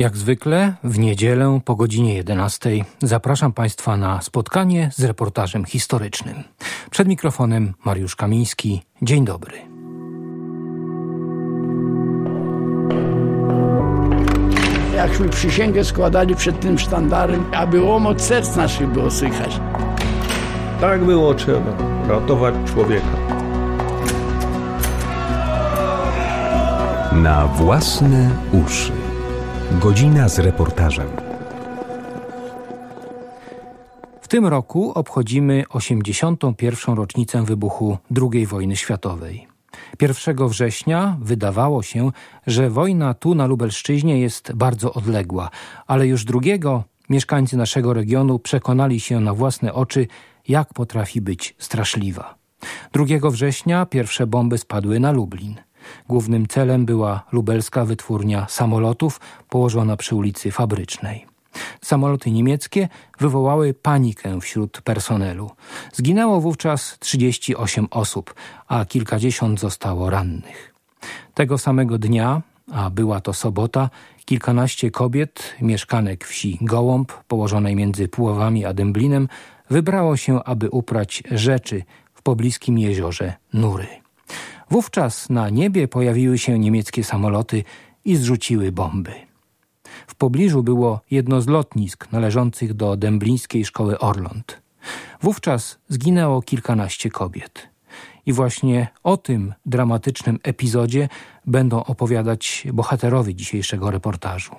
Jak zwykle w niedzielę po godzinie 11 zapraszam Państwa na spotkanie z reportażem historycznym. Przed mikrofonem Mariusz Kamiński. Dzień dobry. Jakśmy przysięgę składali przed tym sztandarem, aby łomot serc naszych było słychać. Tak było trzeba, ratować człowieka. Na własne uszy. Godzina z reportażem. W tym roku obchodzimy 81. rocznicę wybuchu II wojny światowej. 1 września wydawało się, że wojna tu na Lubelszczyźnie jest bardzo odległa, ale już drugiego mieszkańcy naszego regionu przekonali się na własne oczy, jak potrafi być straszliwa. 2 września pierwsze bomby spadły na Lublin. Głównym celem była lubelska wytwórnia samolotów położona przy ulicy Fabrycznej. Samoloty niemieckie wywołały panikę wśród personelu. Zginęło wówczas 38 osób, a kilkadziesiąt zostało rannych. Tego samego dnia, a była to sobota, kilkanaście kobiet, mieszkanek wsi Gołąb, położonej między Puławami a Dęblinem, wybrało się, aby uprać rzeczy w pobliskim jeziorze Nury. Wówczas na niebie pojawiły się niemieckie samoloty i zrzuciły bomby. W pobliżu było jedno z lotnisk należących do dęblińskiej szkoły Orląt. Wówczas zginęło kilkanaście kobiet. I właśnie o tym dramatycznym epizodzie będą opowiadać bohaterowie dzisiejszego reportażu.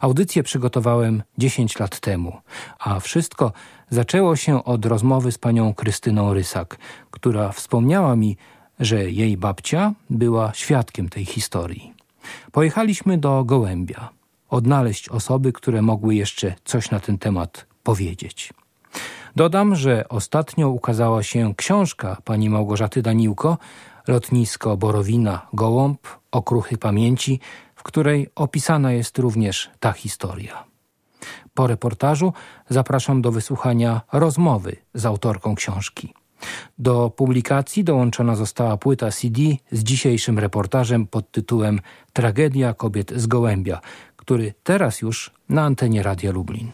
Audycję przygotowałem 10 lat temu, a wszystko zaczęło się od rozmowy z panią Krystyną Rysak, która wspomniała mi, że jej babcia była świadkiem tej historii. Pojechaliśmy do Gołębia, odnaleźć osoby, które mogły jeszcze coś na ten temat powiedzieć. Dodam, że ostatnio ukazała się książka pani Małgorzaty Daniłko, Lotnisko Borowina Gołąb, Okruchy Pamięci, w której opisana jest również ta historia. Po reportażu zapraszam do wysłuchania rozmowy z autorką książki. Do publikacji dołączona została płyta CD z dzisiejszym reportażem pod tytułem Tragedia kobiet z Gołębia, który teraz już na antenie Radia Lublin.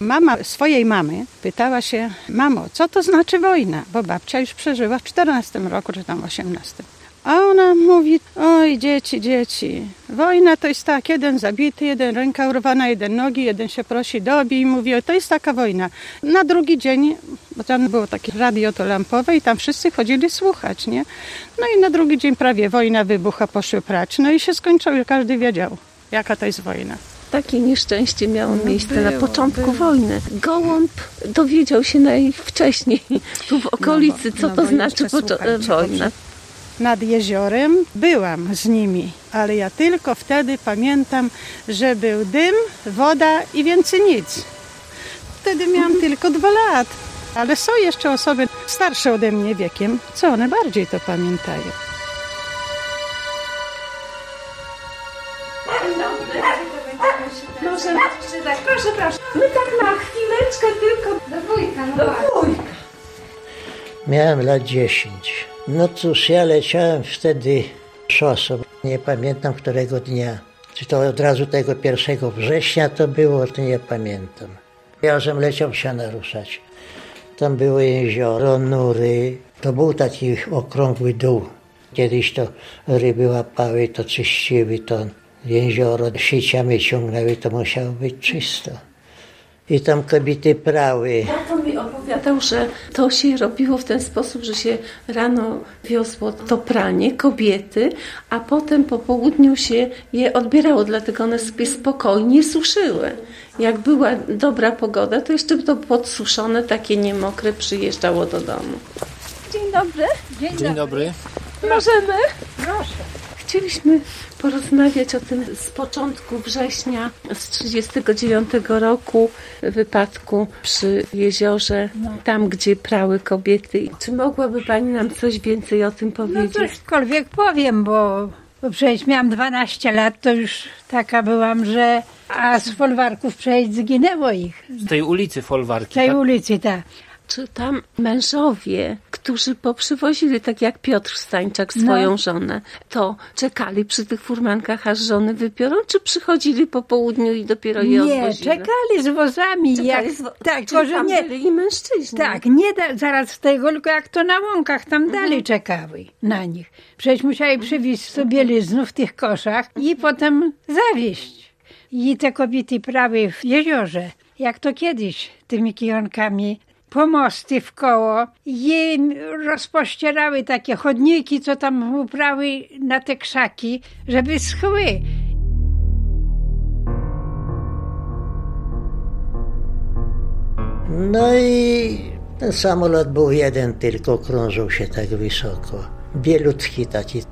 Mama swojej mamy pytała się, mamo, co to znaczy wojna? Bo babcia już przeżyła w 14 roku, czy tam 18. A ona mówi, oj dzieci, dzieci, wojna to jest tak, jeden zabity, jeden ręka urwana, jeden nogi, jeden się prosi dobi i mówi, to jest taka wojna. Na drugi dzień, bo tam było takie radio to lampowe i tam wszyscy chodzili słuchać, nie? No i na drugi dzień prawie wojna wybucha, poszły prać, no i się skończyło, każdy wiedział, jaka to jest wojna. Takie nieszczęście miało no miejsce było, na początku było. wojny. Gołąb dowiedział się najwcześniej tu w okolicy, no bo, co no to znaczy wojna nad jeziorem. Byłam z nimi, ale ja tylko wtedy pamiętam, że był dym, woda i więcej nic. Wtedy miałam mhm. tylko dwa lat, ale są jeszcze osoby starsze ode mnie wiekiem, co one bardziej to pamiętają. Proszę, tak, proszę, proszę. My tak na chwileczkę tylko do wujka. No do wujka. Miałem lat 10. No cóż, ja leciałem wtedy szosą. Nie pamiętam którego dnia. Czy to od razu tego 1 września to było, to nie pamiętam. Ja żem leciał się naruszać. Tam było jezioro, nury. To był taki okrągły dół. Kiedyś to ryby łapały, to czyściły to jezioro, sieciami ciągnęły, to musiało być czysto i tam kobiety prały. Opowiadał, że to się robiło w ten sposób, że się rano wiozło to pranie kobiety, a potem po południu się je odbierało, dlatego one sobie spokojnie suszyły. Jak była dobra pogoda, to jeszcze to podsuszone, takie niemokre przyjeżdżało do domu. Dzień dobry. Dzień, Dzień dobry. dobry. Możemy? Proszę. Chcieliśmy porozmawiać o tym z początku września z 1939 roku wypadku przy jeziorze, no. tam gdzie prały kobiety. Czy mogłaby Pani nam coś więcej o tym powiedzieć? No cośkolwiek powiem, bo, bo przecież miałam 12 lat, to już taka byłam, że a z folwarków przecież zginęło ich. Z tej ulicy folwarki, Z tej tak? ulicy, tak. Czy tam mężowie, którzy poprzywozili, tak jak Piotr Stańczak swoją No. żonę, to czekali przy tych furmankach, aż żony wypiorą, czy przychodzili po południu i dopiero je Nie, odwozili? czekali z wozami. Czekali jak, z wo- tak, tylko że nie, byli i mężczyźni. Tak, nie da, zaraz z tego, tylko jak to na łąkach tam Mhm. dalej czekały na nich. Przecież musieli przywieźć sobie bieliznu w tych koszach i potem zawieźć. I te kobiety prawie w jeziorze, jak to kiedyś, tymi kijonkami, pomosty w koło i rozpościerały takie chodniki, co tam uprały na te krzaki, żeby schły. No i ten samolot był jeden tylko, krążył się tak wysoko. Bielutki taki.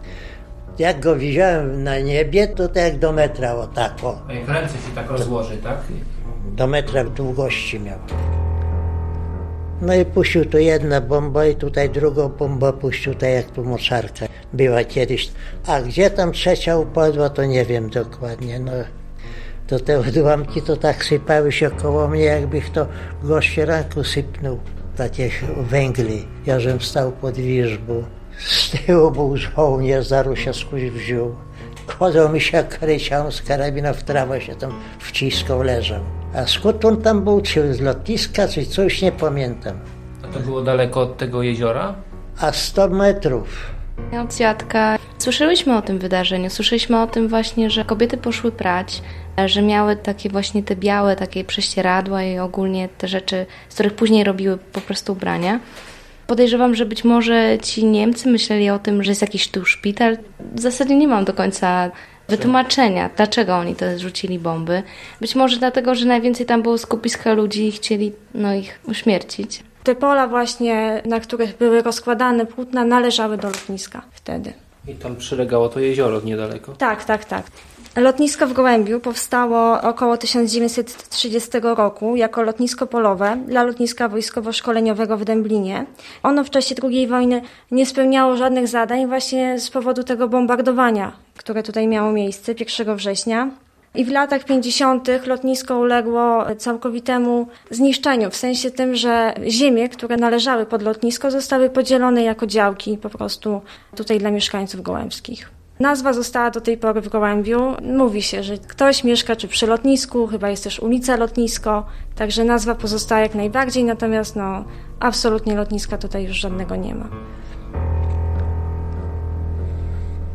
Jak go widziałem na niebie, to tak jak do metra o tak o. Jak ręce się tak rozłoży, tak? Do metra długości miał. No i puścił tu jedna bomba i tutaj drugą bombę puścił, tak jak tu moczarka była kiedyś. A gdzie tam trzecia upadła, to nie wiem dokładnie. No, to te odłamki to tak sypały się koło mnie, jakby kto w gościeranku sypnął takich węgli. Ja żem stał pod wierzbą. Z tyłu był żołnierz, zaru się skóź wziął. Chodzą mi się krycią z karabina w trawę się tam wciskał, leżał. A skąd on tam był, czy z lotniska, czy coś, nie pamiętam. A to było daleko od tego jeziora? A 100 metrów. Od dziadka słyszałyśmy o tym wydarzeniu, słyszeliśmy o tym właśnie, że kobiety poszły prać, że miały takie właśnie te białe takie prześcieradła i ogólnie te rzeczy, z których później robiły po prostu ubrania. Podejrzewam, że być może ci Niemcy myśleli o tym, że jest jakiś tu szpital. W zasadzie nie mam do końca wytłumaczenia, dlaczego oni to zrzucili bomby. Być może dlatego, że najwięcej tam było skupiska ludzi i chcieli no, ich uśmiercić. Te pola właśnie, na których były rozkładane płótna, należały do lotniska wtedy. I tam przylegało to jezioro niedaleko. Tak, tak, tak. Lotnisko w Gołębiu powstało około 1930 roku jako lotnisko polowe dla lotniska wojskowo-szkoleniowego w Dęblinie. Ono w czasie II wojny nie spełniało żadnych zadań właśnie z powodu tego bombardowania, które tutaj miało miejsce 1 września. I w latach 50. lotnisko uległo całkowitemu zniszczeniu, w sensie tym, że ziemie, które należały pod lotnisko, zostały podzielone jako działki po prostu tutaj dla mieszkańców gołębskich. Nazwa została do tej pory w Gołębiu. Mówi się, że ktoś mieszka czy przy lotnisku, chyba jest też ulica Lotnisko, także nazwa pozostała jak najbardziej, natomiast no, absolutnie lotniska tutaj już żadnego nie ma.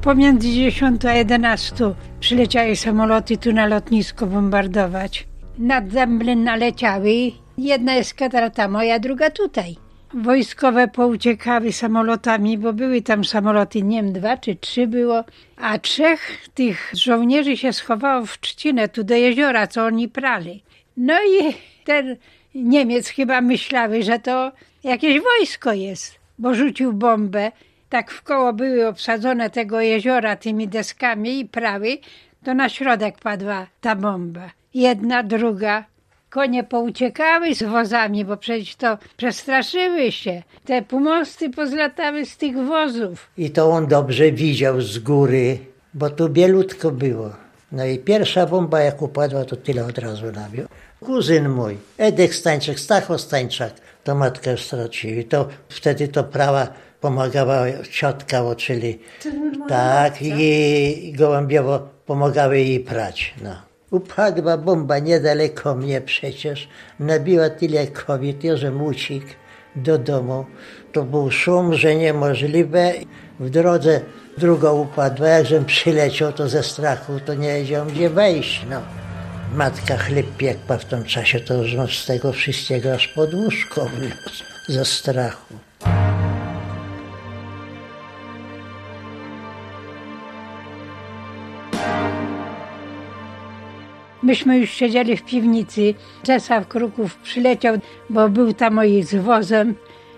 Pomiędzy 10 a 11 przyleciały samoloty tu na lotnisko bombardować. Nad Zemblin naleciały. Jedna eskadra tam, moja druga tutaj. Wojskowe pouciekały samolotami, bo były tam samoloty, nie wiem, dwa czy trzy było, a trzech tych żołnierzy się schowało w trzcinę, tu do jeziora, co oni prali. No i ten Niemiec chyba myślały, że to jakieś wojsko jest, bo rzucił bombę tak w koło były obsadzone tego jeziora tymi deskami i prawy, to na środek padła ta bomba. Jedna, druga. Konie pouciekały z wozami, bo przecież to przestraszyły się. Te pomosty pozlatały z tych wozów. I to on dobrze widział z góry, bo tu bielutko było. No i pierwsza bomba jak upadła, to tyle od razu nabił. Kuzyn mój, Edek Stańczak, Stacho Stańczak, to matkę stracił. I to wtedy to prawa pomagała ciotka, czyli tak, i, i gołębiowo pomagały jej prać. No. Upadła bomba niedaleko mnie przecież, nabiła tyle kobiet, że mucik do domu. To był szum, że niemożliwe. W drodze druga upadła, jakżem przyleciał, to ze strachu to nie wiedział gdzie wejść. No. Matka chleb piekła w tym czasie, to już z tego wszystkiego aż pod łóżko wlazł, ze strachu. Myśmy już siedzieli w piwnicy. Czesław Kruków przyleciał, bo był tam moi z wozem,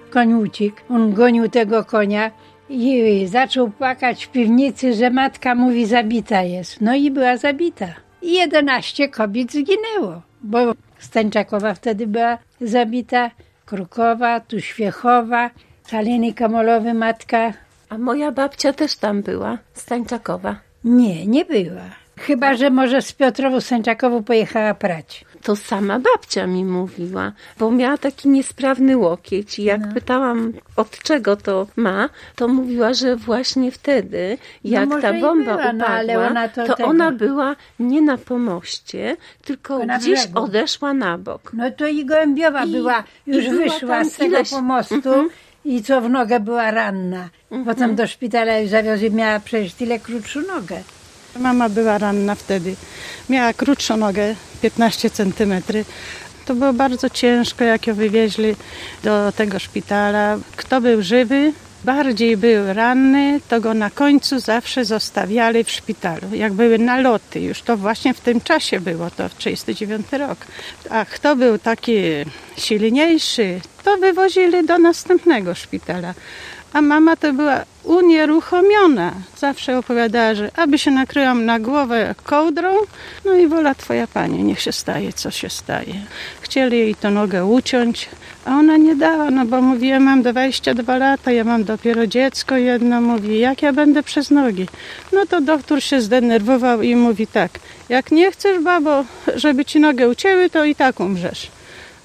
koniucik. On gonił tego konia i zaczął płakać w piwnicy, że matka mówi zabita jest. No i była zabita. I 11 kobiet zginęło, bo Stańczakowa wtedy była zabita, Krukowa, tu Świechowa, Saliny Kamolowy matka. A moja babcia też tam była, Stańczakowa. Nie, nie była. Chyba, że może z Piotrowu Sęczakowu pojechała prać. To sama babcia mi mówiła, bo miała taki niesprawny łokieć i jak No. pytałam od czego to ma, to mówiła, że właśnie wtedy, jak może ta i bomba była, upadła, no, ona to to ona była nie na pomoście, tylko Na gdzieś brzegu. odeszła na bok. No to i Gołębiowa I- była, już i była wyszła z tego ileś- pomostu Mhm. i co w nogę była ranna. Potem do szpitala już zawiozli, miała przecież tyle krótszą nogę. Mama była ranna wtedy. Miała krótszą nogę, 15 centymetry. To było bardzo ciężko, jak ją wywieźli do tego szpitala. Kto był żywy, bardziej był ranny, to go na końcu zawsze zostawiali w szpitalu. Jak były naloty, już to właśnie w tym czasie było, to w 39 rok. A kto był taki silniejszy, to wywozili do następnego szpitala. A mama to była unieruchomiona. Zawsze opowiadała, że aby się nakryłam na głowę kołdrą, no i wola twoja pani, niech się staje, co się staje. Chcieli jej tę nogę uciąć, a ona nie dała, no bo mówi, ja mam 22 lata, ja mam dopiero dziecko jedno, mówi, jak ja będę przez nogi? No to doktor się zdenerwował i mówi tak, jak nie chcesz, babo, żeby ci nogę ucięły, to i tak umrzesz.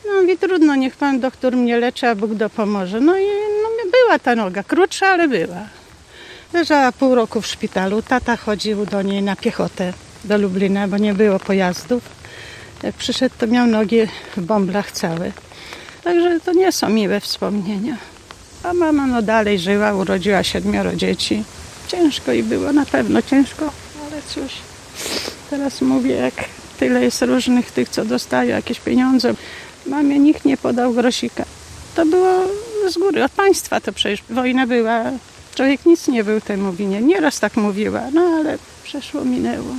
No mówi, trudno, niech pan doktor mnie leczy, a Bóg dopomoże. No i no, była ta noga, krótsza, ale była. Leżała pół roku w szpitalu. Tata chodził do niej na piechotę do Lublina, bo nie było pojazdów. Jak przyszedł, to miał nogi w bąblach całe. Także to nie są miłe wspomnienia. A mama no dalej żyła, urodziła siedmioro dzieci. Ciężko i było, na pewno ciężko, ale cóż. Teraz mówię, jak tyle jest różnych tych, co dostają jakieś pieniądze. Mamie nikt nie podał grosika. To było z góry, od państwa to przecież wojna była. Człowiek nic nie był temu winien. Nieraz tak mówiła, no ale przeszło, minęło.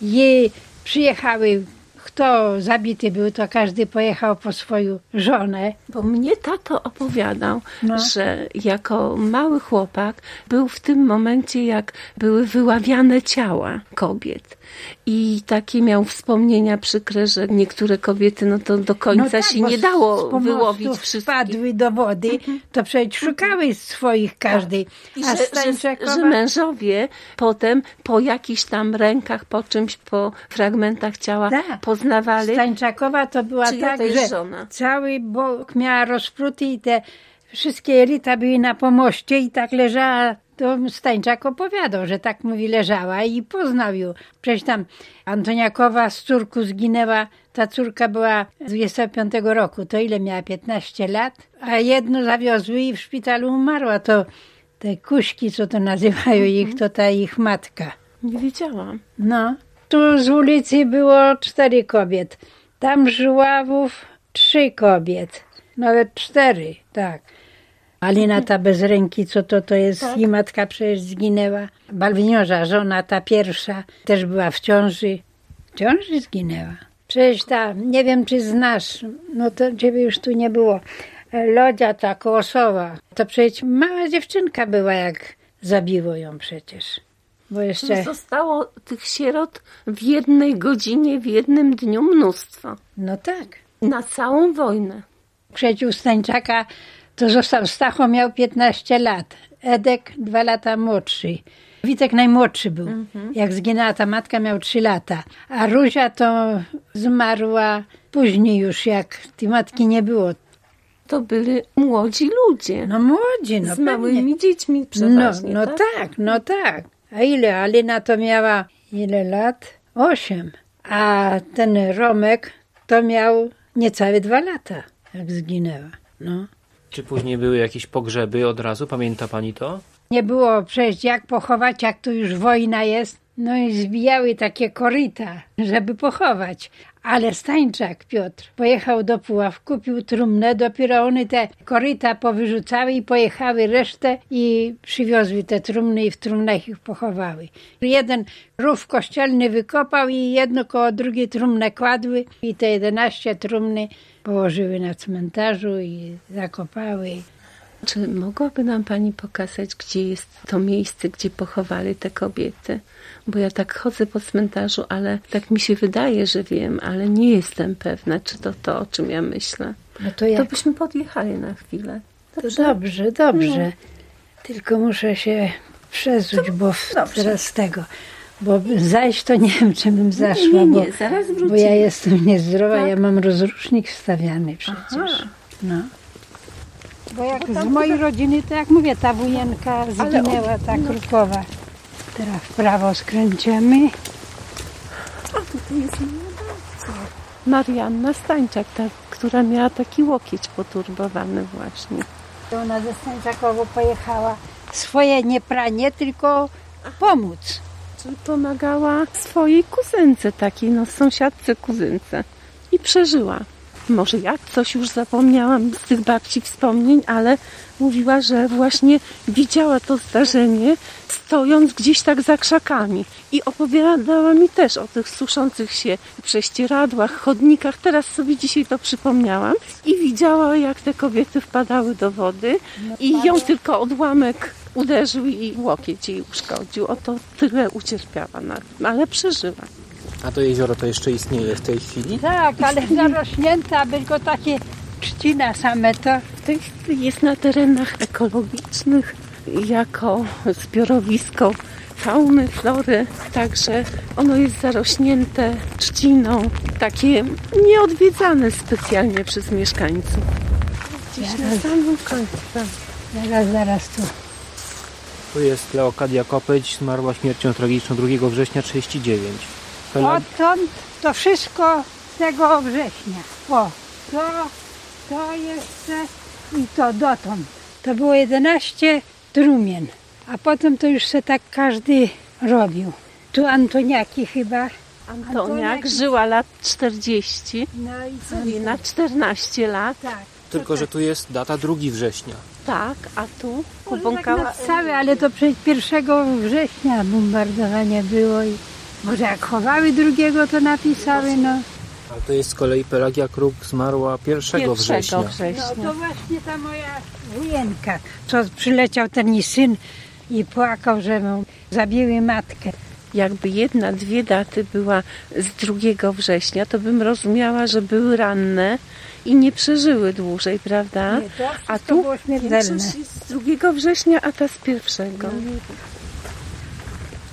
I przyjechały, kto zabity był, to każdy pojechał po swoją żonę. Bo mnie tato opowiadał, No. że jako mały chłopak był w tym momencie, jak były wyławiane ciała kobiet. I takie miał wspomnienia przykre, że niektóre kobiety, no to do końca tak, się nie dało wyłowić wszystkich. Wpadły do wody, to przecież szukały swoich każdej. I A że, że, Stańczakowa- że mężowie potem po jakichś tam rękach, po czymś, po fragmentach ciała Tak. poznawali. Stańczakowa to była tak, że żona? cały bok miała rozpruty i te wszystkie jelita były na pomoście i tak leżała. To Stańczak opowiadał, że tak mówi leżała i poznał ją. Przecież tam Antoniakowa z córku zginęła. Ta córka była z 25 roku. To ile miała? 15 lat. A jedno zawiozły i w szpitalu umarła. To te kuśki, co to nazywają ich, to ta ich matka. Nie wiedziałam. No, tu z ulicy było cztery kobiet. Tam z Żuławów trzy kobiet. Nawet cztery, tak. Alina ta bez ręki, co to to jest, Tak. i matka przecież zginęła. Balwiniorza, żona ta pierwsza, też była w ciąży. W ciąży zginęła. Przecież ta, nie wiem czy znasz, no to ciebie już tu nie było. Lodzia ta kołosowa, to przecież mała dziewczynka była, jak zabiło ją przecież. Bo jeszcze... Zostało tych sierot w jednej godzinie, w jednym dniu mnóstwo. No tak. Na całą wojnę. Przyjaciół Stańczaka to został Stacho, miał 15 lat. Edek dwa lata młodszy. Witek najmłodszy był. Jak zginęła ta matka, miał 3 lata. A Ruzia to zmarła później już, jak tej matki nie było. To byli młodzi ludzie. No młodzi, no z małymi pewnie. dziećmi No, przeważnie. no tak? tak, no tak. A ile? Alina to miała ile lat? Osiem. A ten Romek to miał niecałe dwa lata, jak zginęła. No. Czy później były jakieś pogrzeby od razu? Pamięta pani to? Nie było przecież jak pochować, jak tu już wojna jest. No i zbijały takie koryta, żeby pochować. Ale Stańczak Piotr pojechał do Puław, kupił trumnę, dopiero one te koryta powyrzucały i pojechały resztę i przywiozły te trumny i w trumnach ich pochowały. Jeden rów kościelny wykopał i jedno koło drugiej trumnę kładły i te 11 trumny położyły na cmentarzu i zakopały. Czy mogłaby nam pani pokazać, gdzie jest to miejsce, gdzie pochowali te kobiety? Bo ja tak chodzę po cmentarzu, ale tak mi się wydaje, że wiem, ale nie jestem pewna, czy to to, o czym ja myślę. No to To jak? byśmy podjechali na chwilę. To dobrze, dobrze. Tylko muszę się przezuć, bo w, teraz tego. Bo zajść to nie wiem, czy bym zaszła, nie, nie, bo, zaraz bo wrócimy. ja jestem niezdrowa, Tak? ja mam rozrusznik wstawiany przecież. Aha. No. Bo jak z mojej rodziny, to jak mówię, ta wujenka zginęła, ta krukowa. Teraz w prawo skręcimy. A tutaj jest. Marianna Stańczak, ta, która miała taki łokieć poturbowany właśnie. Ona ze Stańczakowo pojechała swoje nie pranie, tylko pomóc. Czyli pomagała swojej kuzynce takiej, no sąsiadce kuzynce. I przeżyła. Może ja coś już zapomniałam z tych babci wspomnień, ale mówiła, że właśnie widziała to zdarzenie stojąc gdzieś tak za krzakami. I opowiadała mi też o tych suszących się prześcieradłach, chodnikach. Teraz sobie dzisiaj to przypomniałam. I widziała, jak te kobiety wpadały do wody i ją tylko odłamek uderzył i łokieć jej uszkodził. Oto tyle ucierpiała, na- ale przeżyła. A to jezioro to jeszcze istnieje w tej chwili? Tak, ale zarośnięta, tylko takie trzcina same to. W tej chwili jest na terenach ekologicznych jako zbiorowisko fauny, flory, także ono jest zarośnięte trzciną, takie nieodwiedzane specjalnie przez mieszkańców. Gdzieś na samym końcu. Zaraz, zaraz tu. Tu jest Leokadia Kopeć, zmarła śmiercią tragiczną 2 września 39. Odtąd to wszystko tego września. O, to, to jeszcze i to dotąd. To było 11 trumien, a potem to już se tak każdy robił. Tu Antoniaki chyba. Antoniak żyła lat 40, No i czyli na 14 lat. Tak. Tylko, że tu jest data 2 września. Tak, a tu tak pobąkała na całe, ale to przecież 1 września bombardowanie było i może jak chowały drugiego, to napisały, no. A to jest z kolei Pelagia Kruk zmarła 1 września. września. No to właśnie ta moja wujenka, co przyleciał ten jej syn i płakał, że mu zabiły matkę. jakby jedna, dwie daty była z 2 września, to bym rozumiała, że były ranne i nie przeżyły dłużej, prawda? Nie, to a tu było z 2 września, a ta z pierwszego.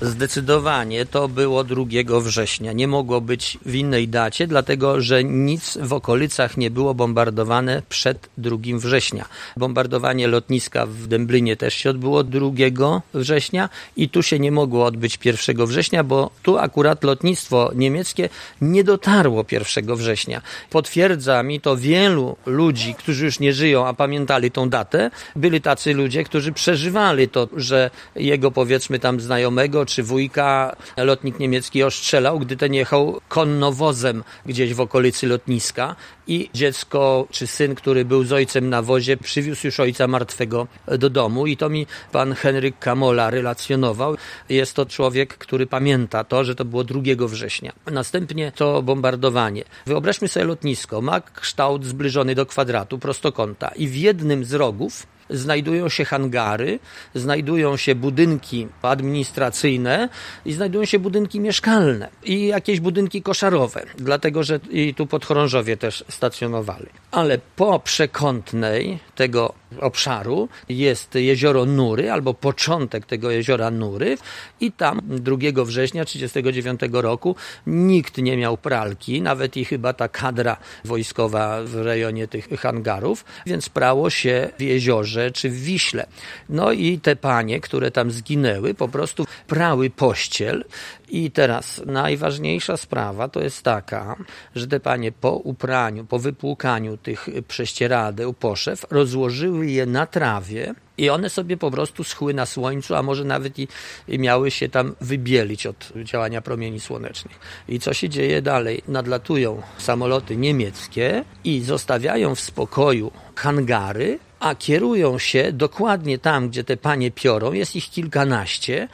Zdecydowanie to było 2 września. Nie mogło być w innej dacie, dlatego że nic w okolicach nie było bombardowane przed 2 września. Bombardowanie lotniska w Dęblinie też się odbyło 2 września i tu się nie mogło odbyć 1 września, bo tu akurat lotnictwo niemieckie nie dotarło 1 września. Potwierdza mi to wielu ludzi, którzy już nie żyją, a pamiętali tą datę. Byli tacy ludzie, którzy przeżywali to, że jego powiedzmy tam znajomego czy wujka lotnik niemiecki ostrzelał, gdy ten jechał konnowozem gdzieś w okolicy lotniska i dziecko czy syn, który był z ojcem na wozie, przywiózł już ojca martwego do domu i to mi pan Henryk Kamola relacjonował. Jest to człowiek, który pamięta to, że to było 2 września. Następnie to bombardowanie. Wyobraźmy sobie lotnisko. Ma kształt zbliżony do kwadratu, prostokąta i w jednym z rogów znajdują się hangary, znajdują się budynki administracyjne i znajdują się budynki mieszkalne i jakieś budynki koszarowe, dlatego że i tu podchorążowie też stacjonowali. Ale po przekątnej tego obszaru jest jezioro Nury albo początek tego jeziora Nury i tam 2 września 1939 roku nikt nie miał pralki, nawet i chyba ta kadra wojskowa w rejonie tych hangarów, więc prało się w jeziorze czy w Wiśle. No i te panie, które tam zginęły, po prostu prały pościel i teraz najważniejsza sprawa to jest taka, że te panie po upraniu, po wypłukaniu tych prześcieradeł, poszew, rozłożyły je na trawie i one sobie po prostu schły na słońcu, a może nawet i, i miały się tam wybielić od działania promieni słonecznych. I co się dzieje dalej? Nadlatują samoloty niemieckie i zostawiają w spokoju hangary, a kierują się dokładnie tam, gdzie te panie piorą, jest ich kilkanaście,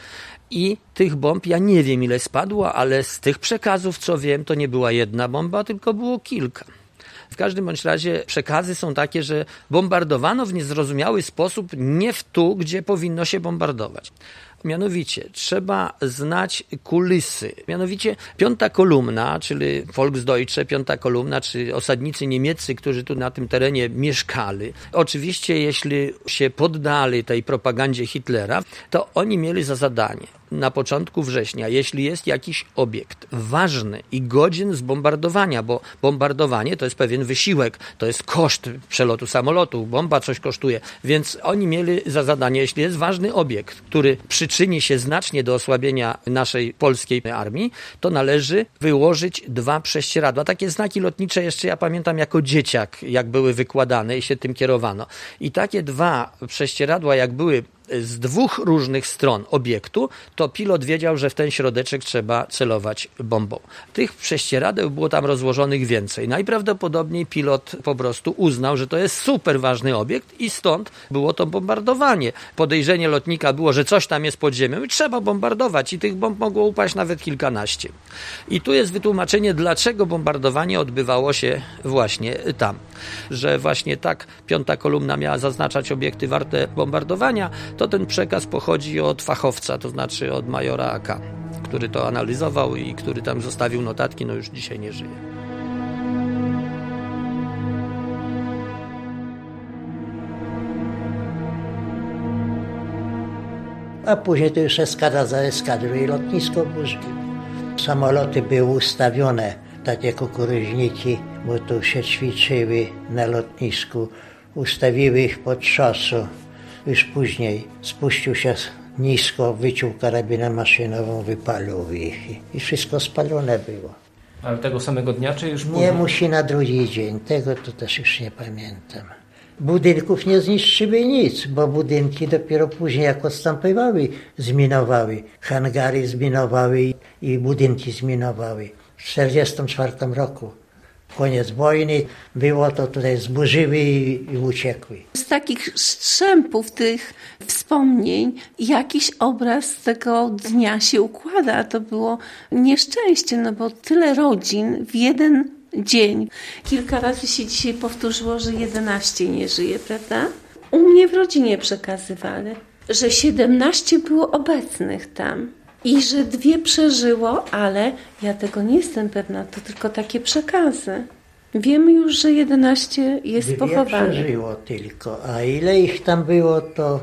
i tych bomb ja nie wiem ile spadło, ale z tych przekazów co wiem to nie była jedna bomba, tylko było kilka. W każdym bądź razie przekazy są takie, że bombardowano w niezrozumiały sposób nie w tu, gdzie powinno się bombardować. Mianowicie trzeba znać kulisy. Mianowicie piąta kolumna, czyli Volksdeutsche, piąta kolumna, czy osadnicy niemieccy, którzy tu na tym terenie mieszkali. Oczywiście, jeśli się poddali tej propagandzie Hitlera, to oni mieli za zadanie na początku września, jeśli jest jakiś obiekt ważny i godzien zbombardowania, bo bombardowanie to jest pewien wysiłek, to jest koszt przelotu samolotu, bomba coś kosztuje, więc oni mieli za zadanie, jeśli jest ważny obiekt, który przyczyni się znacznie do osłabienia naszej polskiej armii, to należy wyłożyć dwa prześcieradła. Takie znaki lotnicze jeszcze ja pamiętam jako dzieciak, jak były wykładane i się tym kierowano. I takie dwa prześcieradła, jak były z dwóch różnych stron obiektu, to pilot wiedział, że w ten środeczek trzeba celować bombą. Tych prześcieradeł było tam rozłożonych więcej. Najprawdopodobniej pilot po prostu uznał, że to jest super ważny obiekt i stąd było to bombardowanie. Podejrzenie lotnika było, że coś tam jest pod ziemią i trzeba bombardować i tych bomb mogło upaść nawet kilkanaście. I tu jest wytłumaczenie, dlaczego bombardowanie odbywało się właśnie tam. Że właśnie tak piąta kolumna miała zaznaczać obiekty warte bombardowania, to ten przekaz pochodzi od fachowca, to znaczy od majora AK, który to analizował i który tam zostawił notatki, no już dzisiaj nie żyje. A później to już eskadra za eskadrą i lotnisko burzyło. Samoloty były ustawione, takie kukuryźniki, bo tu się ćwiczyły na lotnisku. Ustawiły ich pod szosą. Już później spuścił się nisko, wyciął karabinę maszynową, wypalił ich i wszystko spalone było. Ale tego samego dnia, czy już Nie musi na drugi dzień, tego to też już nie pamiętam. Budynków nie zniszczyły nic, bo budynki dopiero później jak odstępowały, zminowały. Hangary zminowały i budynki zminowały. W 1944 roku koniec wojny, było to tutaj zburzyły i, i uciekły. Z takich strzępów tych wspomnień jakiś obraz tego dnia się układa. To było nieszczęście, no bo tyle rodzin w jeden dzień. Kilka razy się dzisiaj powtórzyło, że 11 nie żyje, prawda? U mnie w rodzinie przekazywali, że 17 było obecnych tam. I że dwie przeżyło, ale ja tego nie jestem pewna, to tylko takie przekazy. Wiemy już, że 11 jest dwie przeżyło tylko, a ile ich tam było, to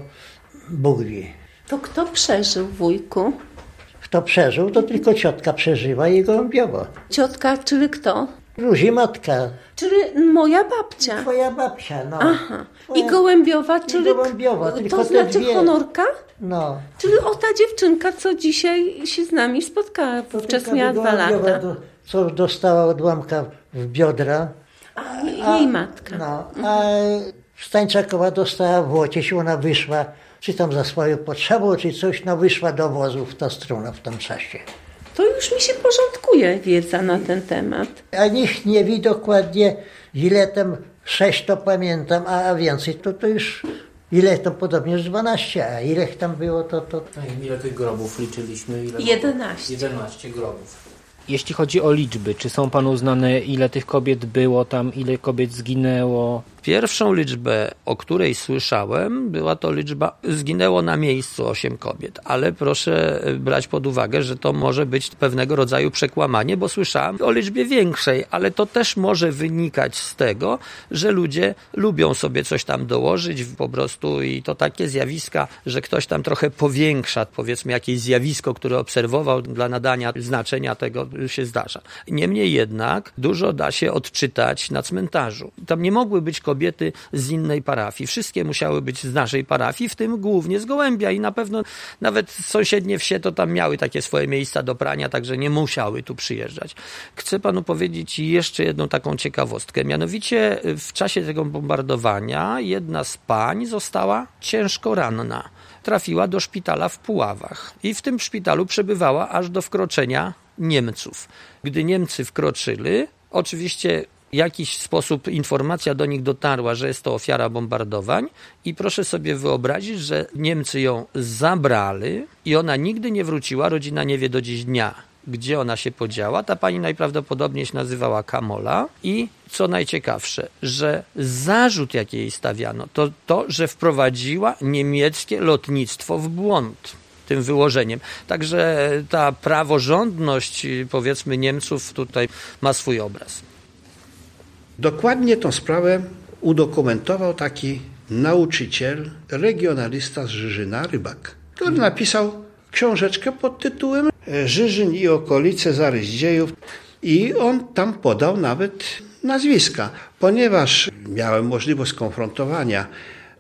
Bóg wie. To kto przeżył, wujku? Kto przeżył, to tylko ciotka przeżywa i gołębiowa. Ciotka, czyli kto? Ruzi matka. Czyli moja babcia. Twoja babcia, no. Aha. I Twoja- gołębiowa, czyli gołębiowa, to tylko te znaczy dwie. honorka? No. Czyli o ta dziewczynka, co dzisiaj się z nami spotkała, wówczas miała dwa gołębiowa lata. Do, co dostała odłamka w biodra. A, jej matka. No, a Stańczakowa dostała w łokieć, ona wyszła, czy tam za swoją potrzebą, czy coś, no wyszła do wozu w ta strona w tym czasie. Już mi się porządkuje wiedza na ten temat. A nikt nie wie dokładnie, ile tam, sześć to pamiętam, a, więcej to, to już, ile to podobnie już 12, a ile tam było, to, to, Ile tych grobów liczyliśmy? Ile 11. 11 grobów. Jeśli chodzi o liczby, czy są panu znane, ile tych kobiet było tam, ile kobiet zginęło? Pierwszą liczbę, o której słyszałem, była to liczba, zginęło na miejscu 8 kobiet, ale proszę brać pod uwagę, że to może być pewnego rodzaju przekłamanie, bo słyszałem o liczbie większej, ale to też może wynikać z tego, że ludzie lubią sobie coś tam dołożyć po prostu i to takie zjawiska, że ktoś tam trochę powiększa, powiedzmy, jakieś zjawisko, które obserwował dla nadania znaczenia tego się zdarza. Niemniej jednak dużo da się odczytać na cmentarzu. Tam nie mogły być kobiety z innej parafii. Wszystkie musiały być z naszej parafii, w tym głównie z Gołębia i na pewno nawet sąsiednie wsie to tam miały takie swoje miejsca do prania, także nie musiały tu przyjeżdżać. Chcę panu powiedzieć jeszcze jedną taką ciekawostkę. Mianowicie w czasie tego bombardowania jedna z pań została ciężko ranna. Trafiła do szpitala w Puławach i w tym szpitalu przebywała aż do wkroczenia Niemców. Gdy Niemcy wkroczyli, oczywiście jakiś sposób informacja do nich dotarła, że jest to ofiara bombardowań i proszę sobie wyobrazić, że Niemcy ją zabrali i ona nigdy nie wróciła, rodzina nie wie do dziś dnia, gdzie ona się podziała. Ta pani najprawdopodobniej się nazywała Kamola i co najciekawsze, że zarzut, jaki jej stawiano, to to, że wprowadziła niemieckie lotnictwo w błąd. tym wyłożeniem. Także ta praworządność, powiedzmy, Niemców tutaj ma swój obraz. Dokładnie tą sprawę udokumentował taki nauczyciel, regionalista z Żyżyna, Rybak, który napisał książeczkę pod tytułem Żyżyn i okolice zarys dziejów i on tam podał nawet nazwiska, ponieważ miałem możliwość skonfrontowania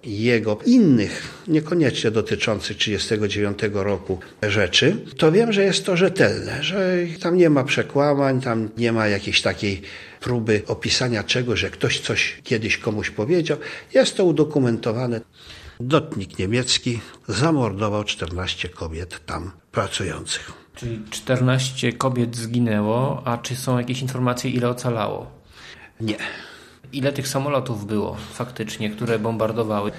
jego innych, niekoniecznie dotyczących 1939 roku rzeczy, to wiem, że jest to rzetelne, że tam nie ma przekłamań, tam nie ma jakiejś takiej próby opisania czegoś, że ktoś coś kiedyś komuś powiedział. Jest to udokumentowane. Lotnik niemiecki zamordował 14 kobiet tam pracujących. Czyli 14 kobiet zginęło, a czy są jakieś informacje, ile ocalało? Nie. Ile tych samolotów było faktycznie, które bombardowały?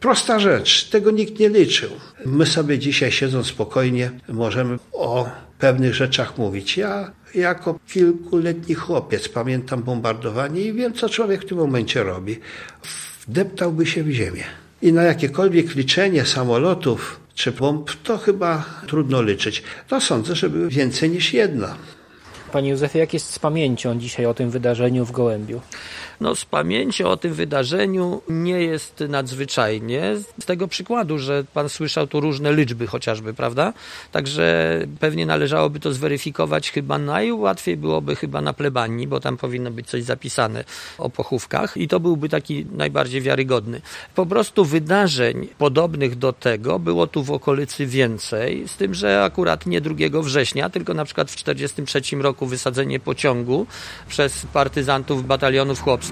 Prosta rzecz, tego nikt nie liczył. My sobie dzisiaj siedząc spokojnie możemy o pewnych rzeczach mówić. Ja jako kilkuletni chłopiec pamiętam bombardowanie i wiem, co człowiek w tym momencie robi. Wdeptałby się w ziemię. I na jakiekolwiek liczenie samolotów czy bomb, to chyba trudno liczyć. To sądzę, że były więcej niż jedna. Panie Józefie, jak jest z pamięcią dzisiaj o tym wydarzeniu w Gołębiu? No, z pamięci o tym wydarzeniu nie jest nadzwyczajnie. Z tego przykładu, że pan słyszał tu różne liczby chociażby, prawda? Także pewnie należałoby to zweryfikować. Chyba najłatwiej byłoby chyba na plebanii, bo tam powinno być coś zapisane o pochówkach i to byłby taki najbardziej wiarygodny. Po prostu wydarzeń podobnych do tego było tu w okolicy więcej, z tym, że akurat nie 2 września, tylko na przykład w 1943 roku wysadzenie pociągu przez partyzantów batalionów chłopskich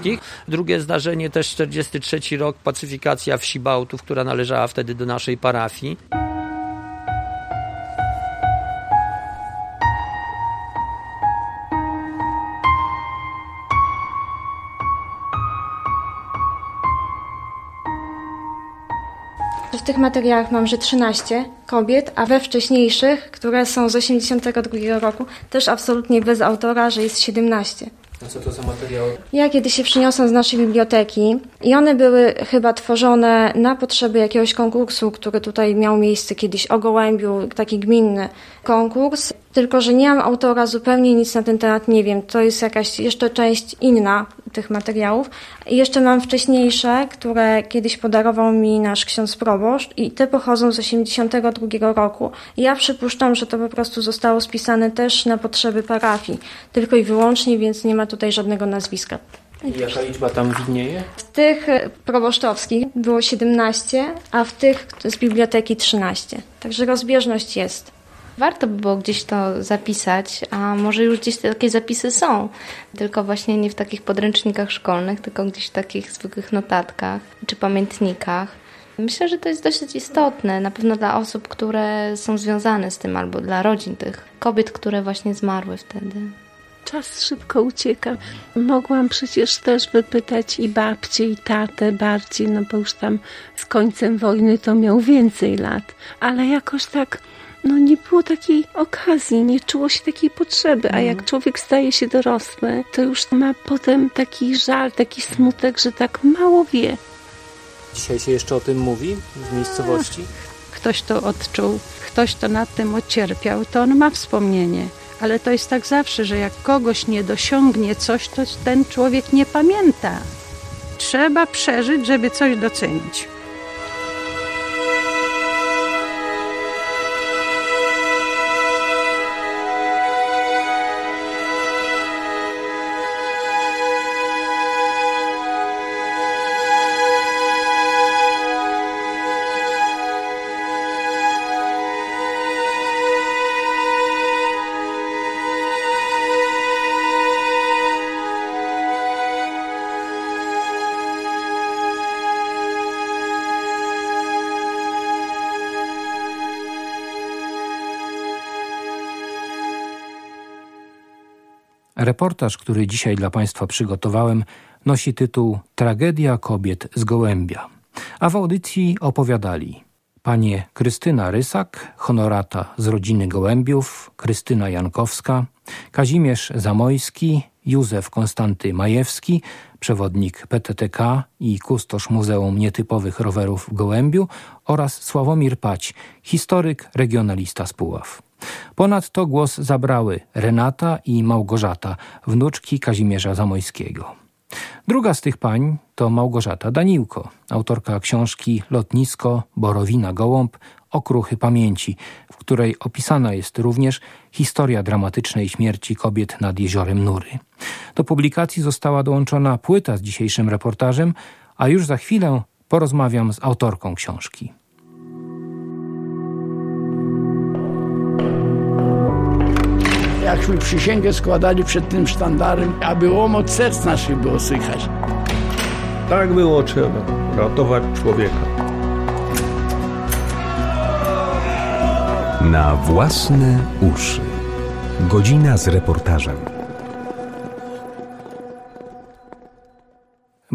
Drugie zdarzenie też 43 rok, pacyfikacja wsi Bałtów, która należała wtedy do naszej parafii. W tych materiałach mam, że 13 kobiet, a we wcześniejszych, które są z 82 roku, też absolutnie bez autora, że jest 17. A co to za materiały? Ja kiedyś się przyniosłam z naszej biblioteki i one były chyba tworzone na potrzeby jakiegoś konkursu, który tutaj miał miejsce kiedyś o Gołębiu, taki gminny konkurs. Tylko, że nie mam autora, zupełnie nic na ten temat nie wiem. To jest jakaś jeszcze część inna tych materiałów. I jeszcze mam wcześniejsze, które kiedyś podarował mi nasz ksiądz proboszcz i te pochodzą z 82 roku. Ja przypuszczam, że to po prostu zostało spisane też na potrzeby parafii, tylko i wyłącznie, więc nie ma tutaj żadnego nazwiska. I jaka liczba tam widnieje? W tych proboszczowskich było 17, a w tych z biblioteki 13. Także rozbieżność jest. Warto by było gdzieś to zapisać, a może już gdzieś takie zapisy są, tylko właśnie nie w takich podręcznikach szkolnych, tylko gdzieś w takich zwykłych notatkach czy pamiętnikach. Myślę, że to jest dosyć istotne, na pewno dla osób, które są związane z tym, albo dla rodzin tych kobiet, które właśnie zmarły wtedy. Czas szybko ucieka. Mogłam przecież też wypytać i babcię, i tatę bardziej, no bo już tam z końcem wojny to miał więcej lat, ale jakoś tak no nie było takiej okazji, nie czuło się takiej potrzeby, a jak człowiek staje się dorosły, to już ma potem taki żal, taki smutek, że tak mało wie. Dzisiaj się jeszcze o tym mówi w miejscowości? Ktoś to odczuł, ktoś to nad tym odcierpiał, to on ma wspomnienie. Ale to jest tak zawsze, że jak kogoś nie dosiągnie coś, to ten człowiek nie pamięta. Trzeba przeżyć, żeby coś docenić. Reportaż, który dzisiaj dla Państwa przygotowałem, nosi tytuł Tragedia kobiet z Gołębia. A w audycji opowiadali panie Krystyna Rysak, honorata z rodziny Gołębiów, Krystyna Jankowska, Kazimierz Zamojski, Józef Konstanty Majewski, przewodnik PTTK i kustosz Muzeum Nietypowych Rowerów w Gołębiu oraz Sławomir Pać, historyk, regionalista z Puław. Ponadto głos zabrały Renata i Małgorzata, wnuczki Kazimierza Zamojskiego. Druga z tych pań to Małgorzata Daniłko, autorka książki Lotnisko Borowina Gołąb Okruchy Pamięci, w której opisana jest również historia dramatycznej śmierci kobiet nad jeziorem Nury. Do publikacji została dołączona płyta z dzisiejszym reportażem, a już za chwilę porozmawiam z autorką książki. Jakśmy przysięgę składali przed tym sztandarem, aby łomot serc naszych było słychać. Tak było trzeba, ratować człowieka. Na własne uszy. Godzina z reportażem.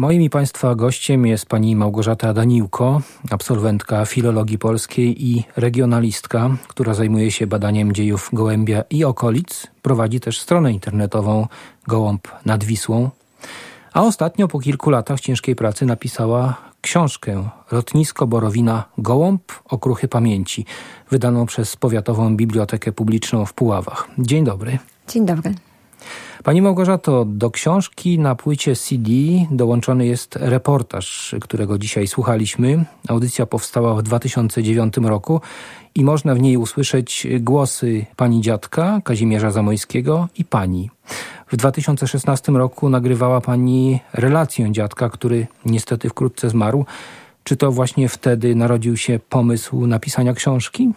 Moim i Państwa gościem jest pani Małgorzata Daniłko, absolwentka filologii polskiej i regionalistka, która zajmuje się badaniem dziejów Gołębia i okolic. Prowadzi też stronę internetową Gołąb nad Wisłą. A ostatnio po kilku latach ciężkiej pracy napisała książkę Lotnisko Borowina Gołąb Okruchy Pamięci, wydaną przez Powiatową Bibliotekę Publiczną w Puławach. Dzień dobry. Dzień dobry. Pani Małgorzato, do książki na płycie CD dołączony jest reportaż, którego dzisiaj słuchaliśmy. Audycja powstała w 2009 roku i można w niej usłyszeć głosy pani dziadka Kazimierza Zamojskiego i pani. W 2016 roku nagrywała pani relację dziadka, który niestety wkrótce zmarł. Czy to właśnie wtedy narodził się pomysł napisania książki?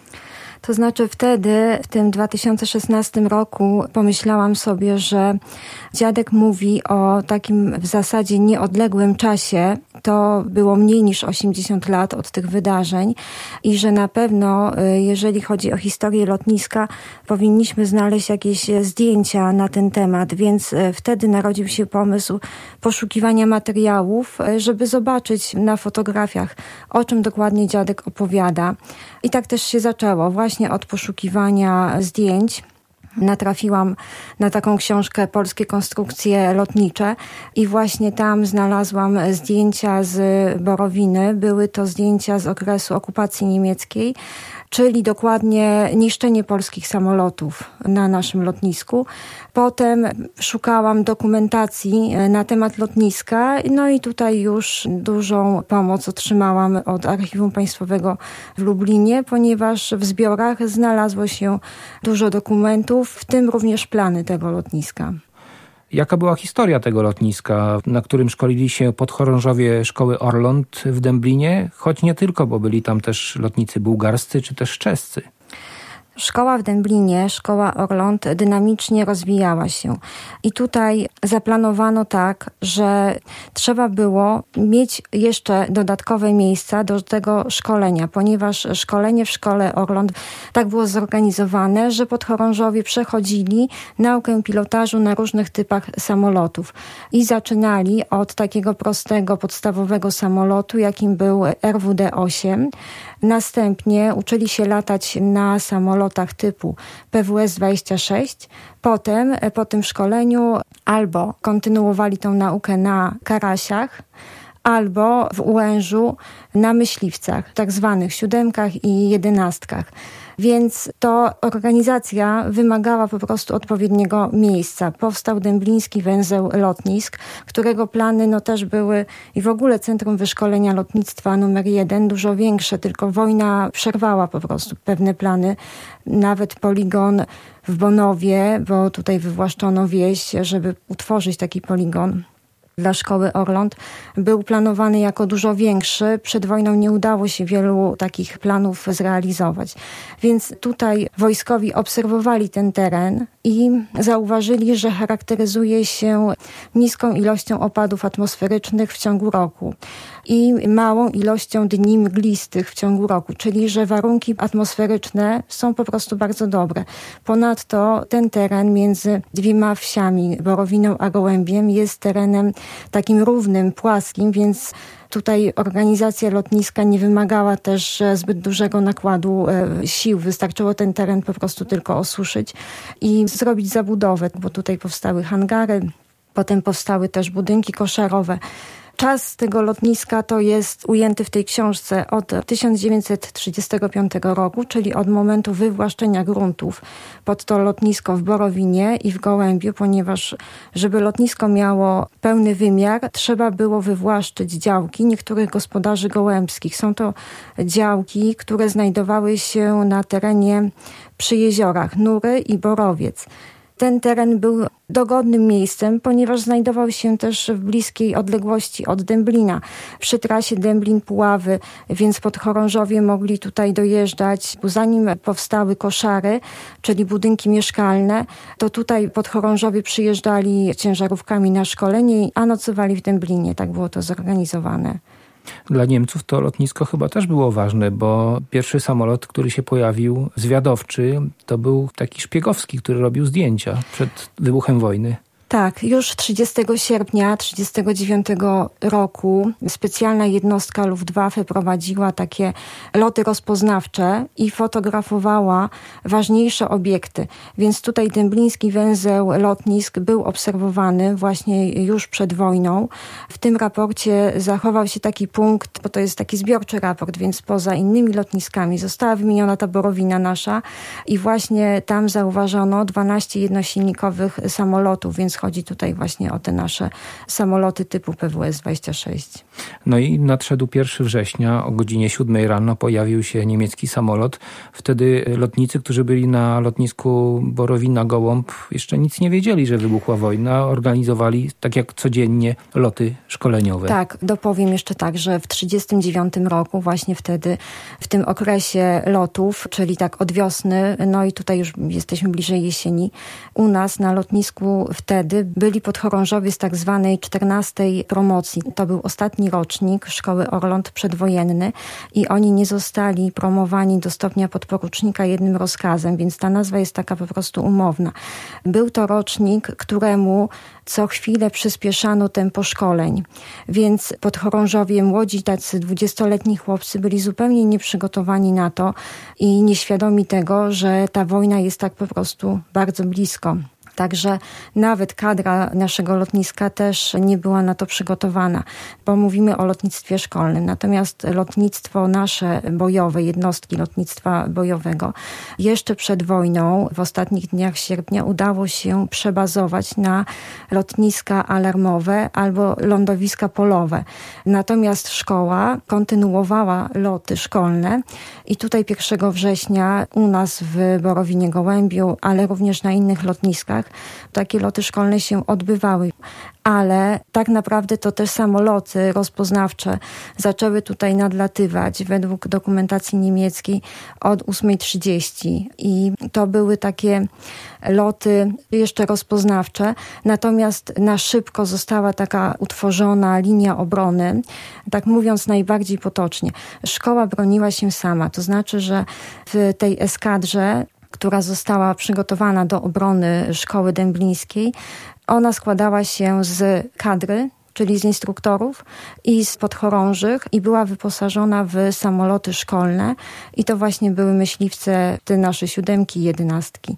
To znaczy wtedy, w tym 2016 roku, pomyślałam sobie, że dziadek mówi o takim w zasadzie nieodległym czasie. To było mniej niż 80 lat od tych wydarzeń i że na pewno, y, jeżeli chodzi o historię lotniska, powinniśmy znaleźć jakieś zdjęcia na ten temat, więc y, wtedy narodził się pomysł poszukiwania materiałów, y, żeby zobaczyć na fotografiach, o czym dokładnie dziadek opowiada. I tak też się zaczęło, właśnie od poszukiwania zdjęć natrafiłam na taką książkę Polskie konstrukcje lotnicze i właśnie tam znalazłam zdjęcia z Borowiny. Były to zdjęcia z okresu okupacji niemieckiej czyli dokładnie niszczenie polskich samolotów na naszym lotnisku. Potem szukałam dokumentacji e, na temat lotniska, no i tutaj już dużą pomoc otrzymałam od Archiwum Państwowego w Lublinie, ponieważ w zbiorach znalazło się dużo dokumentów, w tym również plany tego lotniska. Jaka była historia tego lotniska, na którym szkolili się podchorążowie szkoły Orląt w Dęblinie, choć nie tylko, bo byli tam też lotnicy bułgarscy czy też czescy? Szkoła w Dęblinie, szkoła Orląt dynamicznie rozwijała się. I tutaj zaplanowano tak, że trzeba było mieć jeszcze dodatkowe miejsca do tego szkolenia, ponieważ szkolenie w szkole Orląt tak było zorganizowane, że podchorążowie przechodzili naukę pilotażu na różnych typach samolotów. I zaczynali od takiego prostego, podstawowego samolotu, jakim był RWD-8. Następnie uczyli się latać na samolotach typu PWS-26. Potem, e, po tym szkoleniu, albo kontynuowali tą naukę na karasiach, albo w Ułężu na myśliwcach, tak zwanych siódemkach i jedenastkach. Więc to organizacja wymagała po prostu odpowiedniego miejsca. Powstał Dębliński Węzeł Lotnisk, którego plany no też były i w ogóle Centrum Wyszkolenia Lotnictwa numer jeden, dużo większe, tylko wojna przerwała po prostu pewne plany. Nawet poligon w Bonowie, bo tutaj wywłaszczono wieś, żeby utworzyć taki poligon dla szkoły Orląt był planowany jako dużo większy. Przed wojną nie udało się wielu takich planów zrealizować. Więc tutaj wojskowi obserwowali ten teren i zauważyli, że charakteryzuje się niską ilością opadów atmosferycznych w ciągu roku i małą ilością dni mglistych w ciągu roku, czyli że warunki atmosferyczne są po prostu bardzo dobre. Ponadto ten teren między dwiema wsiami, Borowiną a Gołębiem, jest terenem takim równym, płaskim, więc Tutaj organizacja lotniska nie wymagała też e, zbyt dużego nakładu e, sił. Wystarczyło ten teren po prostu tylko osuszyć i zrobić zabudowę, bo tutaj powstały hangary, Potem powstały też budynki koszarowe. Czas tego lotniska to jest ujęty w tej książce od 1935 roku, czyli od momentu wywłaszczenia gruntów pod to lotnisko w Borowinie i w Gołębiu, ponieważ żeby lotnisko miało pełny wymiar, trzeba było wywłaszczyć działki niektórych gospodarzy gołębskich. Są to działki, które znajdowały się na terenie przy jeziorach Nury i Borowiec. Ten teren był dogodnym miejscem, ponieważ znajdował się też w bliskiej odległości od Dęblina, przy trasie Dęblin-Puławy, więc podchorążowie mogli tutaj dojeżdżać. Zanim powstały koszary, czyli budynki mieszkalne, to tutaj podchorążowie przyjeżdżali ciężarówkami na szkolenie, a nocowali w Dęblinie. Tak było to zorganizowane. Dla Niemców to lotnisko chyba też było ważne, bo pierwszy samolot, który się pojawił, zwiadowczy, to był taki szpiegowski, który robił zdjęcia przed wybuchem wojny. Tak, już 30 sierpnia 1939 roku specjalna jednostka Luftwaffe prowadziła takie loty rozpoznawcze i fotografowała ważniejsze obiekty. Więc tutaj Dębliński węzeł lotnisk był obserwowany właśnie już przed wojną. W tym raporcie zachował się taki punkt, bo to jest taki zbiorczy raport, więc poza innymi lotniskami została wymieniona ta borowina nasza i właśnie tam zauważono 12 jednosilnikowych samolotów, więc chodzi tutaj właśnie o te nasze samoloty typu PWS-26. No i nadszedł 1 września o godzinie 7 rano pojawił się niemiecki samolot. Wtedy lotnicy, którzy byli na lotnisku Borowina-Gołąb jeszcze nic nie wiedzieli, że wybuchła wojna. Organizowali tak jak codziennie loty szkoleniowe. Tak, dopowiem jeszcze tak, że w 1939 roku właśnie wtedy w tym okresie lotów, czyli tak od wiosny, no i tutaj już jesteśmy bliżej jesieni, u nas na lotnisku wtedy wtedy byli podchorążowie z tak zwanej 14 promocji. To był ostatni rocznik szkoły Orląt przedwojenny i oni nie zostali promowani do stopnia podporucznika jednym rozkazem, więc ta nazwa jest taka po prostu umowna. Był to rocznik, któremu co chwilę przyspieszano tempo szkoleń, więc podchorążowie, młodzi tacy dwudziestoletni chłopcy byli zupełnie nieprzygotowani na to i nieświadomi tego, że ta wojna jest tak po prostu bardzo blisko. Także nawet kadra naszego lotniska też nie była na to przygotowana, bo mówimy o lotnictwie szkolnym. Natomiast lotnictwo nasze bojowe, jednostki lotnictwa bojowego, jeszcze przed wojną, w ostatnich dniach sierpnia, udało się przebazować na lotniska alarmowe albo lądowiska polowe. Natomiast szkoła kontynuowała loty szkolne i tutaj 1 września u nas w Borowinie Gołębiu, ale również na innych lotniskach, takie loty szkolne się odbywały. Ale tak naprawdę to też samoloty rozpoznawcze zaczęły tutaj nadlatywać według dokumentacji niemieckiej od 8.30 i to były takie loty jeszcze rozpoznawcze. Natomiast na szybko została taka utworzona linia obrony, tak mówiąc najbardziej potocznie. Szkoła broniła się sama, to znaczy, że w tej eskadrze która została przygotowana do obrony szkoły dęblińskiej, ona składała się z kadry czyli z instruktorów i z podchorążych i była wyposażona w samoloty szkolne i to właśnie były myśliwce, te nasze siódemki jedenastki.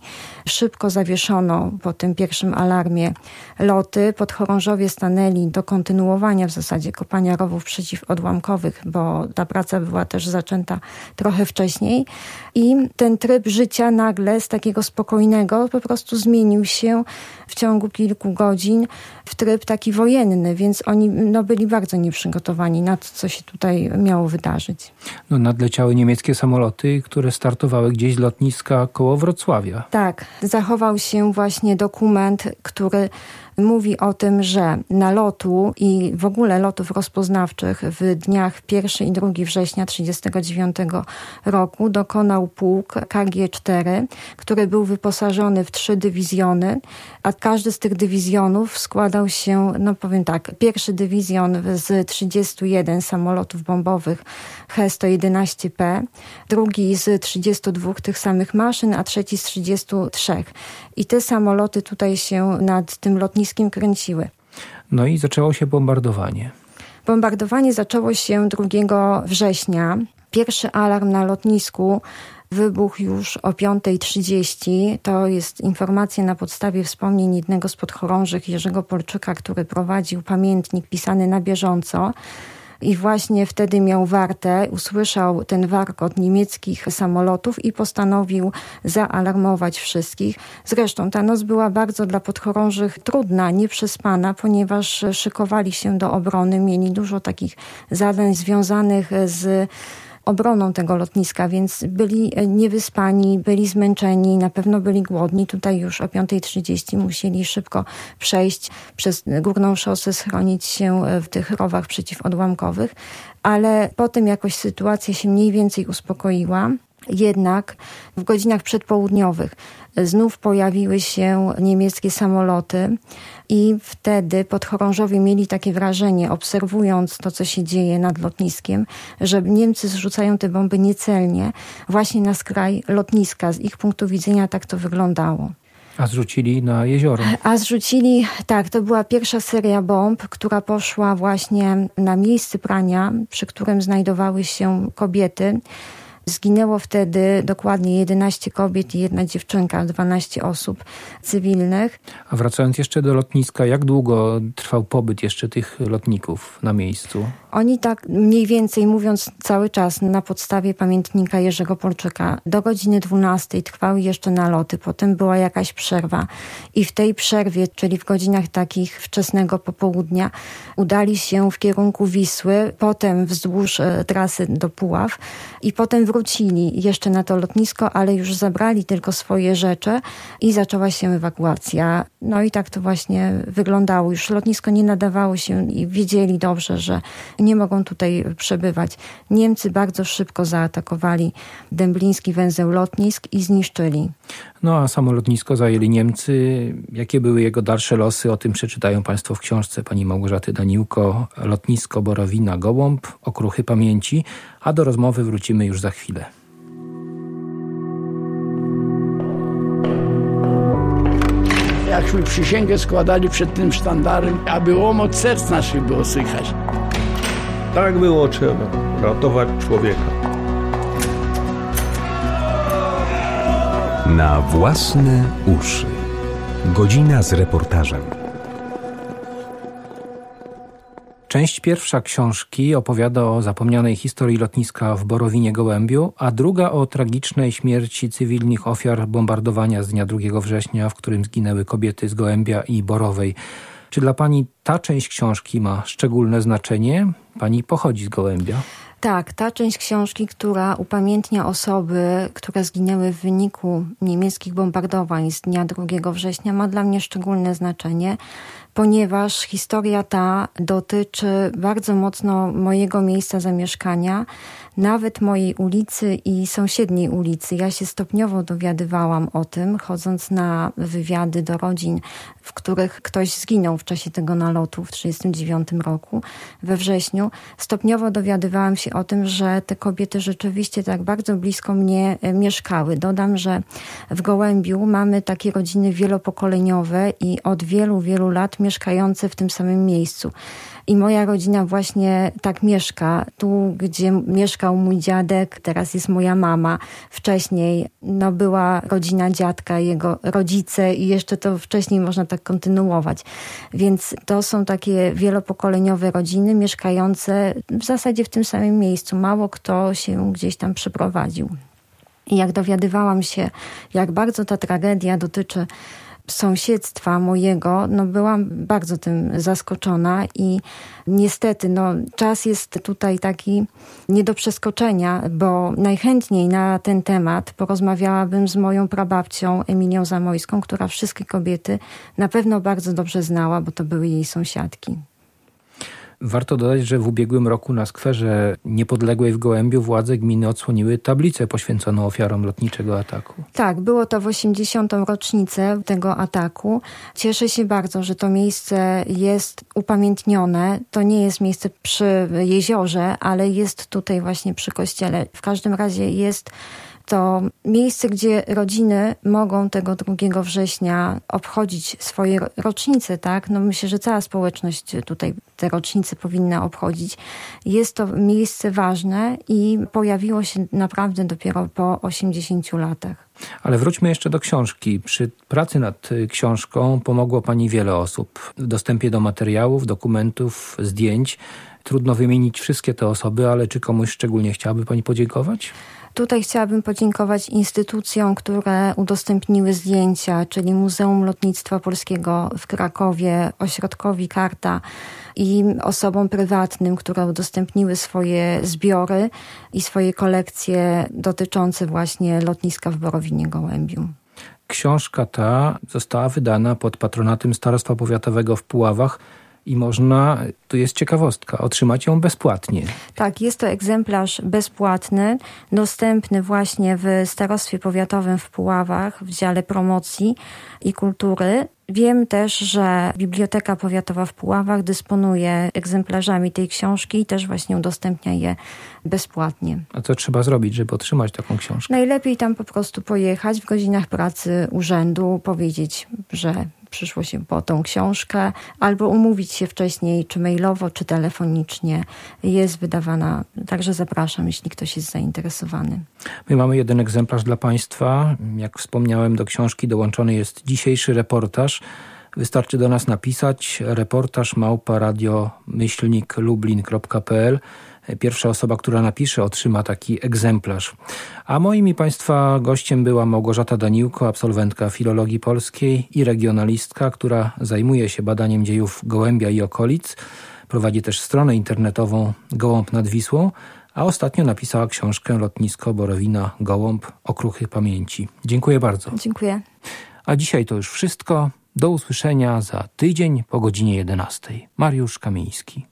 Szybko zawieszono po tym pierwszym alarmie loty. Podchorążowie stanęli do kontynuowania w zasadzie kopania rowów przeciwodłamkowych, bo ta praca była też zaczęta trochę wcześniej i ten tryb życia nagle z takiego spokojnego po prostu zmienił się w ciągu kilku godzin w tryb taki wojenny, więc oni no, byli bardzo nieprzygotowani na to, co się tutaj miało wydarzyć. No, nadleciały niemieckie samoloty, które startowały gdzieś z lotniska koło Wrocławia. Tak, zachował się właśnie dokument, który mówi o tym, że nalotu i w ogóle lotów rozpoznawczych w dniach 1 i 2 września 1939 roku dokonał pułk KG-4, który był wyposażony w trzy dywizjony, a każdy z tych dywizjonów składał się, no powiem tak, pierwszy dywizjon z 31 samolotów bombowych He-111P, drugi z 32 tych samych maszyn, a trzeci z 33. I te samoloty tutaj się nad tym lotniskiem kręciły. No i zaczęło się bombardowanie. Bombardowanie zaczęło się 2 września. Pierwszy alarm na lotnisku wybuch już o 5.30. To jest informacja na podstawie wspomnień jednego z podchorążych Jerzego Polczyka, który prowadził pamiętnik pisany na bieżąco. I właśnie wtedy miał wartę, usłyszał ten warkot niemieckich samolotów i postanowił zaalarmować wszystkich. Zresztą ta noc była bardzo dla podchorążych trudna, nieprzespana, ponieważ szykowali się do obrony, mieli dużo takich zadań związanych z obroną tego lotniska, więc byli niewyspani, byli zmęczeni, na pewno byli głodni. Tutaj już o 5.30 musieli szybko przejść przez górną szosę, schronić się w tych rowach przeciwodłamkowych, ale potem jakoś sytuacja się mniej więcej uspokoiła. Jednak w godzinach przedpołudniowych znów pojawiły się niemieckie samoloty i wtedy podchorążowie mieli takie wrażenie, obserwując to, co się dzieje nad lotniskiem, że Niemcy zrzucają te bomby niecelnie właśnie na skraj lotniska. Z ich punktu widzenia tak to wyglądało. A zrzucili na jezioro. A zrzucili, tak, to była pierwsza seria bomb, która poszła właśnie na miejsce prania, przy którym znajdowały się kobiety. Zginęło wtedy dokładnie 11 kobiet i jedna dziewczynka, 12 osób cywilnych. A wracając jeszcze do lotniska, jak długo trwał pobyt jeszcze tych lotników na miejscu? Oni tak mniej więcej mówiąc cały czas na podstawie pamiętnika Jerzego Polczyka do godziny 12 trwały jeszcze naloty, potem była jakaś przerwa i w tej przerwie, czyli w godzinach takich wczesnego popołudnia udali się w kierunku Wisły, potem wzdłuż e, trasy do Puław i potem wrócili jeszcze na to lotnisko, ale już zabrali tylko swoje rzeczy i zaczęła się ewakuacja. No i tak to właśnie wyglądało. Już lotnisko nie nadawało się i wiedzieli dobrze, że nie mogą tutaj przebywać. Niemcy bardzo szybko zaatakowali dębliński węzeł lotnisk i zniszczyli. No a samo lotnisko zajęli Niemcy. Jakie były jego dalsze losy? O tym przeczytają Państwo w książce pani Małgorzaty Daniłko Lotnisko Borowina Gołąb, Okruchy Pamięci, a do rozmowy wrócimy już za chwilę. Jakśmy przysięgę składali przed tym sztandarem, aby łomot serc naszych było słychać. Tak było trzeba, ratować człowieka. Na własne uszy. Godzina z reportażem. Część pierwsza książki opowiada o zapomnianej historii lotniska w Borowinie Gołębiu, a druga o tragicznej śmierci cywilnych ofiar bombardowania z dnia 2 września, w którym zginęły kobiety z Gołębia i Borowej. Czy dla Pani ta część książki ma szczególne znaczenie? Pani pochodzi z Gołębia. Tak, ta część książki, która upamiętnia osoby, które zginęły w wyniku niemieckich bombardowań z dnia 2 września, ma dla mnie szczególne znaczenie, ponieważ historia ta dotyczy bardzo mocno mojego miejsca zamieszkania, nawet mojej ulicy i sąsiedniej ulicy. Ja się stopniowo dowiadywałam o tym, chodząc na wywiady do rodzin, w których ktoś zginął w czasie tego nalotu w 1939 roku, we wrześniu. Stopniowo dowiadywałam się o tym, że te kobiety rzeczywiście tak bardzo blisko mnie e, mieszkały. Dodam, że w Gołębiu mamy takie rodziny wielopokoleniowe i od wielu, wielu lat mieszkające w tym samym miejscu. I moja rodzina właśnie tak mieszka. Tu, gdzie mieszkał mój dziadek, teraz jest moja mama. Wcześniej no, była rodzina dziadka, jego rodzice i jeszcze to wcześniej można tak kontynuować. Więc to są takie wielopokoleniowe rodziny mieszkające w zasadzie w tym samym miejscu. Mało kto się gdzieś tam przyprowadził. I jak dowiadywałam się, jak bardzo ta tragedia dotyczy sąsiedztwa mojego, no byłam bardzo tym zaskoczona i niestety no, czas jest tutaj taki nie do przeskoczenia, bo najchętniej na ten temat porozmawiałabym z moją prababcią Emilią Zamojską, która wszystkie kobiety na pewno bardzo dobrze znała, bo to były jej sąsiadki. Warto dodać, że w ubiegłym roku na skwerze niepodległej w Gołębiu władze gminy odsłoniły tablicę poświęconą ofiarom lotniczego ataku. Tak, było to w 80. rocznicę tego ataku. Cieszę się bardzo, że to miejsce jest upamiętnione. To nie jest miejsce przy jeziorze, ale jest tutaj właśnie przy kościele. W każdym razie jest to miejsce, gdzie rodziny mogą tego 2 września obchodzić swoje rocznice, tak? No myślę, że cała społeczność tutaj te rocznice powinna obchodzić. Jest to miejsce ważne i pojawiło się naprawdę dopiero po 80 latach. Ale wróćmy jeszcze do książki. Przy pracy nad książką pomogło Pani wiele osób w dostępie do materiałów, dokumentów, zdjęć. Trudno wymienić wszystkie te osoby, ale czy komuś szczególnie chciałaby Pani podziękować? Tutaj chciałabym podziękować instytucjom, które udostępniły zdjęcia, czyli Muzeum Lotnictwa Polskiego w Krakowie, ośrodkowi Karta i osobom prywatnym, które udostępniły swoje zbiory i swoje kolekcje dotyczące właśnie lotniska w Borowinie Gołębiu. Książka ta została wydana pod patronatem Starostwa Powiatowego w Puławach i można, tu jest ciekawostka, otrzymać ją bezpłatnie. Tak, jest to egzemplarz bezpłatny, dostępny właśnie w Starostwie Powiatowym w Puławach, w dziale promocji i kultury. Wiem też, że Biblioteka Powiatowa w Puławach dysponuje egzemplarzami tej książki i też właśnie udostępnia je bezpłatnie. A co trzeba zrobić, żeby otrzymać taką książkę? Najlepiej tam po prostu pojechać w godzinach pracy urzędu, powiedzieć, że przyszło się po tą książkę, albo umówić się wcześniej, czy mailowo, czy telefonicznie. Jest wydawana, także zapraszam, jeśli ktoś jest zainteresowany. My mamy jeden egzemplarz dla Państwa. Jak wspomniałem, do książki dołączony jest dzisiejszy reportaż. Wystarczy do nas napisać reportaż małpa radio myślnik lublin.pl Pierwsza osoba, która napisze, otrzyma taki egzemplarz. A moim i Państwa gościem była Małgorzata Daniłko, absolwentka filologii polskiej i regionalistka, która zajmuje się badaniem dziejów Gołębia i okolic. Prowadzi też stronę internetową Gołąb nad Wisłą, a ostatnio napisała książkę Lotnisko Borowina Gołąb Okruchy Pamięci. Dziękuję bardzo. Dziękuję. A dzisiaj to już wszystko. Do usłyszenia za tydzień po godzinie 11. Mariusz Kamiński.